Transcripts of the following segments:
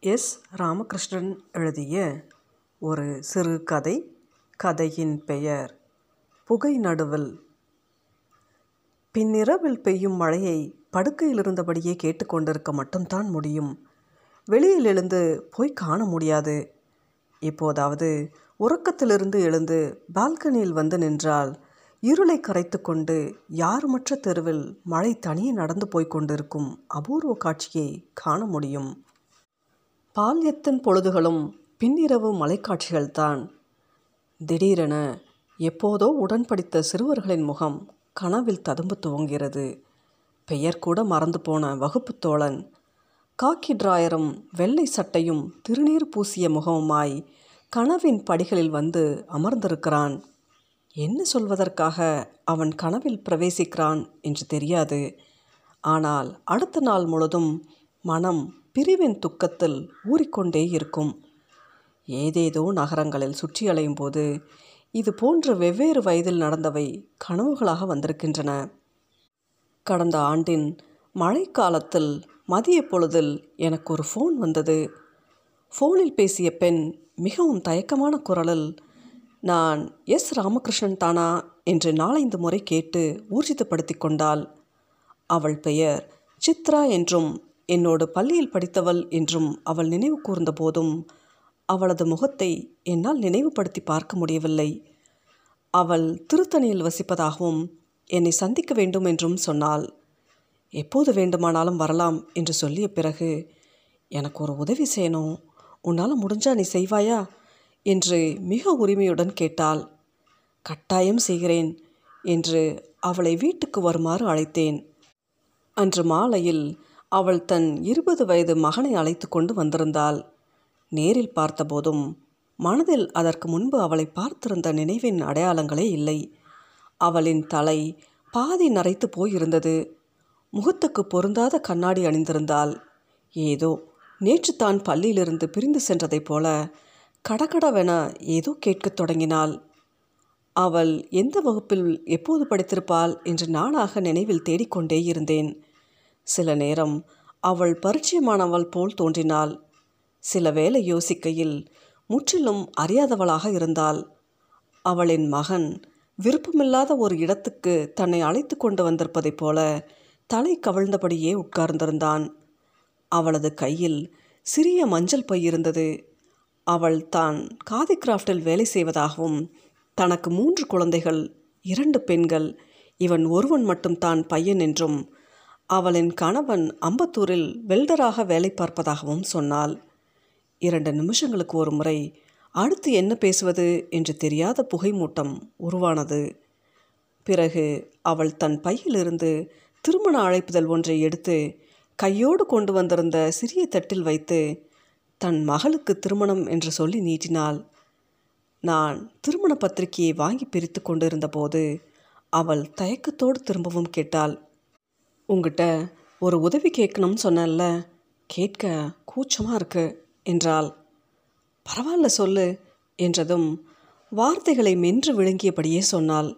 S. Ramakrishnan எழுதிய ஒரு சிறுகதை கதையின் பெயர் புகை நடுவில். பின்னிரவில் பெய்யும் மழையை படுக்கையில் இருந்தபடியே கேட்டுக்கொண்டிருக்க மட்டும்தான் முடியும். வெளியில் எழுந்து போய் காண முடியாது. இப்போதாவது உறக்கத்திலிருந்து எழுந்து பால்கனியில் வந்து நின்றால் இருளை கரைத்து கொண்டு யாருமற்ற தெருவில் மழை தனியே நடந்து போய்க் கொண்டிருக்கும் அபூர்வ காட்சியை காண முடியும். பால்யத்தின் பொழுதுகளும் பின்னிரவு மலைக்காட்சிகள்தான். திடீரென எப்போதோ உடன் படித்த சிறுவர்களின் முகம் கனவில் ததும்பு துவங்கிறது. பெயர் கூட மறந்து போன வகுப்பு தோழன் காக்கி டிராயரும் வெள்ளை சட்டையும் திருநீர் பூசிய முகமுமாய் கனவின் படிகளில் வந்து அமர்ந்திருக்கிறான். என்ன சொல்வதற்காக அவன் கனவில் பிரவேசிக்கிறான் என்று தெரியாது. ஆனால் அடுத்த நாள் முழுதும் மனம் பிரிவின் துக்கத்தில் ஊறிக்கொண்டே இருக்கும். ஏதேதோ நகரங்களில் சுற்றி அலையும் போது இது போன்ற வெவ்வேறு வயதில் நடந்தவை கனவுகளாக வந்திருக்கின்றன. கடந்த ஆண்டின் மழைக்காலத்தில் மதிய பொழுதில் எனக்கு ஒரு ஃபோன் வந்தது. ஃபோனில் பேசிய பெண் மிகவும் தயக்கமான குரலில் நான் எஸ். ராமகிருஷ்ணன் தானா? என்று நாலைந்து முறை கேட்டு ஊர்ஜிதப்படுத்தி கொண்டாள். அவள் பெயர் சித்ரா என்றும் என்னோடு பள்ளியில் படித்தவள் என்றும் அவள் நினைவு கூர்ந்த போதும் அவளது முகத்தை என்னால் நினைவுபடுத்தி பார்க்க முடியவில்லை. அவள் திருத்தணியில் வசிப்பதாகவும் என்னை சந்திக்க வேண்டும் என்றும் சொன்னாள். எப்போது வேண்டுமானாலும் வரலாம் என்று சொல்லிய பிறகு எனக்கு ஒரு உதவி செய்யணும். உன்னால் முடிஞ்சா நீ செய்வாயா? என்று மிக உரிமையுடன் கேட்டாள். கட்டாயம் செய்கிறேன் என்று அவளை வீட்டுக்கு வருமாறு அழைத்தேன். அன்று மாலையில் அவள் தன் இருபது வயது மகனை அழைத்து கொண்டு வந்திருந்தாள். நேரில் பார்த்தபோதும் மனதில் அதற்கு முன்பு அவளை பார்த்திருந்த நினைவின் அடையாளங்களே இல்லை. அவளின் தலை பாதி நரைத்து போயிருந்தது. முகத்துக்கு பொருந்தாத கண்ணாடி அணிந்திருந்தாள். ஏதோ நேற்று தான் பள்ளியிலிருந்து பிரிந்து சென்றதைப் போல கடகடவென ஏதோ கேட்கத் தொடங்கினாள். அவள் எந்த வகுப்பில் எப்போது படித்திருப்பாள் என்று நானாக நினைவில் தேடிக்கொண்டே இருந்தேன். சில நேரம் அவள் பரிச்சயமானவள் போல் தோன்றினாள். சில வேளை யோசிக்கையில் முற்றிலும் அறியாதவளாக இருந்தாள். அவளின் மகன் விருப்பமில்லாத ஒரு இடத்துக்கு தன்னை அழைத்து கொண்டு வந்திருப்பதைப் போல தலை கவிழ்ந்தபடியே உட்கார்ந்திருந்தான். அவளது கையில் சிறிய மஞ்சள் பை இருந்தது. அவள் தான் காதி கிராஃப்டில் வேலை செய்வதாகவும் தனக்கு மூன்று குழந்தைகள் இரண்டு பெண்கள் இவன் ஒருவன் மட்டும் தான் பையன் என்றும் அவளின் கணவன் அம்பத்தூரில் வெல்டராக வேலை பார்ப்பதாகவும் சொன்னாள். இரண்டு நிமிஷங்களுக்கு ஒரு முறை அடுத்து என்ன பேசுவது என்று தெரியாத புகைமூட்டம் உருவானது. பிறகு அவள் தன் பையிலிருந்து திருமண அழைப்புதல் ஒன்றை எடுத்து கையோடு கொண்டு வந்திருந்த சிறிய தட்டில் வைத்து தன் மகளுக்கு திருமணம் என்று சொல்லி நீட்டினாள். நான் திருமண பத்திரிகையை வாங்கி பிரித்து கொண்டிருந்த போது அவள் தயக்கத்தோடு திரும்பவும் கேட்டாள். உங்ககிட்ட ஒரு உதவி கேட்கணும்னு சொன்னேன்ல கேட்க கூச்சமாக இருக்கு என்றாள். பரவாயில்ல சொல்லு என்றதும் வார்த்தைகளை மென்று விழுங்கியபடியே சொன்னாள்.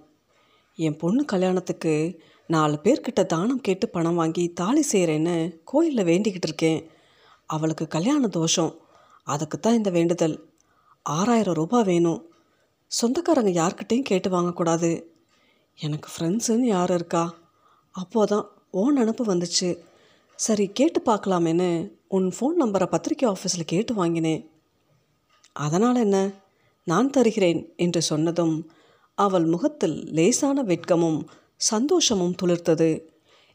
என் பொண்ணு கல்யாணத்துக்கு நாலு பேர்கிட்ட தானம் கேட்டு பணம் வாங்கி தாலி செய்கிறேன்னு கோயிலில் வேண்டிக்கிட்டு இருக்கேன். அவளுக்கு கல்யாண தோஷம். அதுக்கு தான் இந்த வேண்டுதல். ஆறாயிரம் ரூபாய் வேணும். சொந்தக்காரங்க யார்கிட்டையும் கேட்டு வாங்கக்கூடாது. எனக்கு ஃப்ரெண்ட்ஸுன்னு யார் இருக்கா? அப்போதான் ஓன் அனுப்பு வந்துச்சு. சரி கேட்டு பார்க்கலாமேன்னு உன் ஃபோன் நம்பரை பத்திரிக்கை ஆஃபீஸில் கேட்டு வாங்கினேன். அதனால் என்ன? நான் தருகிறேன் என்று சொன்னதும் அவள் முகத்தில் லேசான வெட்கமும் சந்தோஷமும் துளிர்த்தது.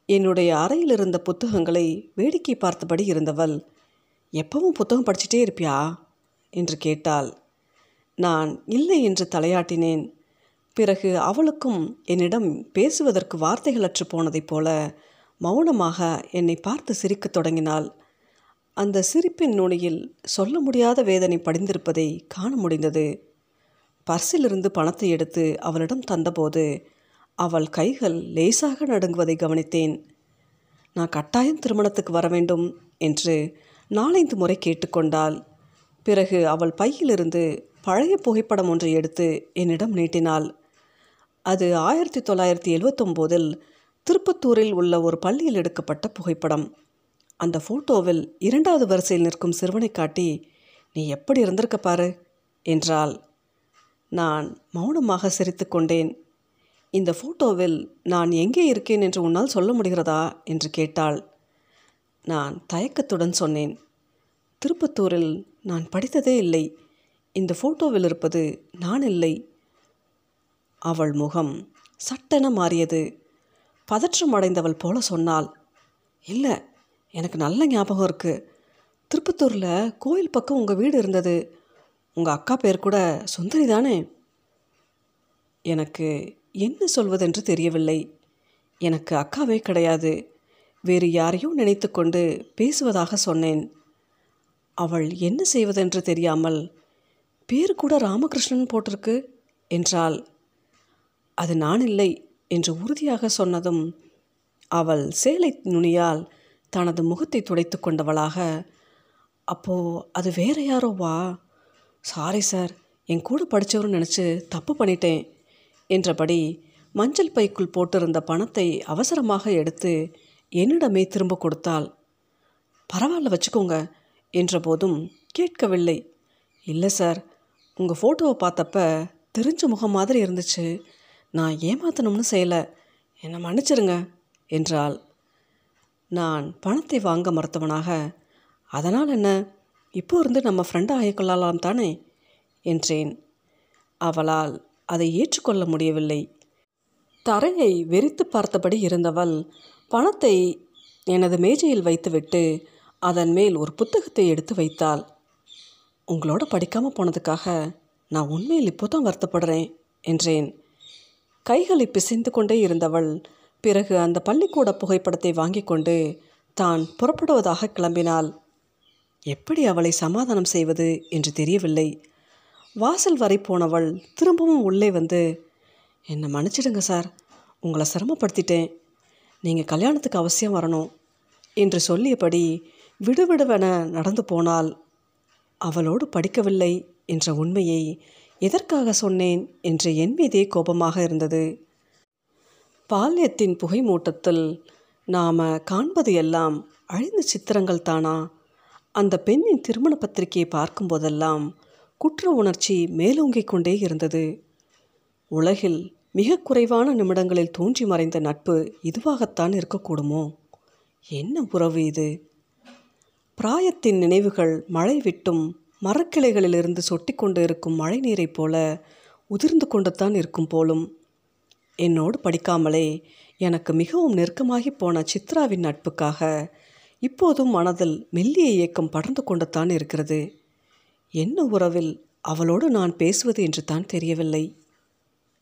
என்னுடைய அறையில் இருந்த புத்தகங்களை வேடிக்கை பார்த்தபடி இருந்தவள் எப்பவும் புத்தகம் படிச்சுட்டே இருப்பியா? என்று கேட்டாள். நான் இல்லை என்று தலையாட்டினேன். பிறகு அவளுக்கும் என்னிடம் பேசுவதற்கு வார்த்தைகளற்று போனதைப் போல மௌனமாக என்னை பார்த்து சிரிக்கத் தொடங்கினாள். அந்த சிரிப்பின் நுனியில் சொல்ல முடியாத வேதனை படிந்திருப்பதை காண முடிந்தது. பர்சிலிருந்து பணத்தை எடுத்து அவளிடம் தந்தபோது அவள் கைகள் லேசாக நடுங்குவதை கவனித்தேன். நான் கட்டாயம் திருமணத்துக்கு வர வேண்டும் என்று நாலைந்து முறை கேட்டுக்கொண்டாள். பிறகு அவள் பையிலிருந்து பழைய புகைப்படம் ஒன்றை எடுத்து என்னிடம் நீட்டினாள். அது ஆயிரத்தி தொள்ளாயிரத்தி எழுவத்தொம்போதில் திருப்பத்தூரில் உள்ள ஒரு பள்ளியில் எடுக்கப்பட்ட புகைப்படம். அந்த ஃபோட்டோவில் இரண்டாவது வரிசையில் நிற்கும் சிறுவனை காட்டி நீ எப்படி இருந்திருக்க பாரு? என்றாள். நான் மௌனமாக சிரித்து கொண்டேன். இந்த ஃபோட்டோவில் நான் எங்கே இருக்கேன் என்று உன்னால் சொல்ல முடிகிறதா? என்று கேட்டாள். நான் தயக்கத்துடன் சொன்னேன். திருப்பத்தூரில் நான் படித்ததே இல்லை. இந்த ஃபோட்டோவில் இருப்பது நான் இல்லை. அவள் முகம் சட்டென மாறியது. பதற்றம் அடைந்தவள் போல சொன்னாள் இல்லை எனக்கு நல்ல ஞாபகம் இருக்குது திருப்பத்தூரில் கோயில் பக்கம் உங்கள் வீடு இருந்தது. உங்கள் அக்கா பேர் கூட சுந்தரி தானே? எனக்கு என்ன சொல்வதென்று தெரியவில்லை. எனக்கு அக்காவே கிடையாது. வேறு யாரையோ நினைத்து கொண்டு பேசுவதாக சொன்னேன். அவள் என்ன செய்வதென்று தெரியாமல் பேர் கூட ராமகிருஷ்ணன் போட்டிருக்கு என்றாள். அது நான் இல்லை என்று உறுதியாக சொன்னதும் அவள் சேலை நுனியால் தனது முகத்தை துடைத்து கொண்டவளாக அப்போ அது வேற யாரோ வா? சாரி சார் என் கூட படித்தவரும் நினச்சி தப்பு பண்ணிட்டேன் என்றபடி மஞ்சள் பைக்குள் போட்டிருந்த பணத்தை அவசரமாக எடுத்து என்னிடமே திரும்ப கொடுத்தாள். பரவாயில்ல வச்சுக்கோங்க என்றபோதும் கேட்கவில்லை. இல்லை சார் உங்கள் ஃபோட்டோவை பார்த்தப்ப தெரிஞ்ச முகம் மாதிரி இருந்துச்சு. நான் ஏமாத்தணும்னு செய்யலை. என்னை மன்னிச்சிருங்க என்றாள். நான் பணத்தை வாங்க மறுத்தவனாக அதனால் என்ன? இப்போ இருந்து நம்ம ஃப்ரெண்டாக ஆகிக்கொள்ளலாம் தானே என்றேன். அவளால் அதை ஏற்றுக்கொள்ள முடியவில்லை. தரையை வெறித்து பார்த்தபடி இருந்தவள் பணத்தை எனது மேஜையில் வைத்துவிட்டு அதன் மேல் ஒரு புத்தகத்தை எடுத்து வைத்தாள். உங்களோட படிக்காமல் போனதுக்காக நான் உண்மையில் இப்போ தான் வருத்தப்படுறேன் என்றேன். கைகளை பிசைந்து கொண்டே இருந்தவள் பிறகு அந்த பள்ளிக்கூட புகைப்படத்தை வாங்கி கொண்டு தான் புறப்படுவதாக கிளம்பினாள். எப்படி அவளை சமாதானம் செய்வது? என்று தெரியவில்லை. வாசல் வரை போனவள் திரும்பவும் உள்ளே வந்து என்னை மன்னிச்சிடுங்க சார் உங்களை சிரமப்படுத்திட்டேன். நீங்கள் கல்யாணத்துக்கு அவசியம் வரணும் என்று சொல்லியபடி விடுவிடுவென நடந்து போனால் அவளோடு படிக்கவில்லை என்ற உண்மையை எதற்காக சொன்னேன் என்று என் மீதே கோபமாக இருந்தது. பால்யத்தின் புகை மூட்டத்தில் நாம் காண்பது எல்லாம் அழிந்த சித்திரங்கள் தானா? அந்த பெண்ணின் திருமண பத்திரிகையை பார்க்கும்போதெல்லாம் குற்ற உணர்ச்சி மேலோங்கிக் கொண்டே இருந்தது. உலகில் மிக குறைவான நிமிடங்களில் தோன்றி மறைந்த நட்பு இதுவாகத்தான் இருக்கக்கூடுமோ? என்ன உறவு இது? பிராயத்தின் நினைவுகள் மழை விட்டும் மரக்கிளைகளிலிருந்து சொட்டி கொண்டு இருக்கும் மழை நீரைப் போல உதிர்ந்து கொண்டுத்தான் இருக்கும் போலும். என்னோடு படிக்காமலே எனக்கு மிகவும் நெருக்கமாகி போன சித்ராவின் நட்புக்காக இப்போதும் மனதில் மெல்லிய இயக்கம் படர்ந்து கொண்டுத்தான் இருக்கிறது. என்ன உறவில் அவளோடு நான் பேசுவது என்று தான் தெரியவில்லை.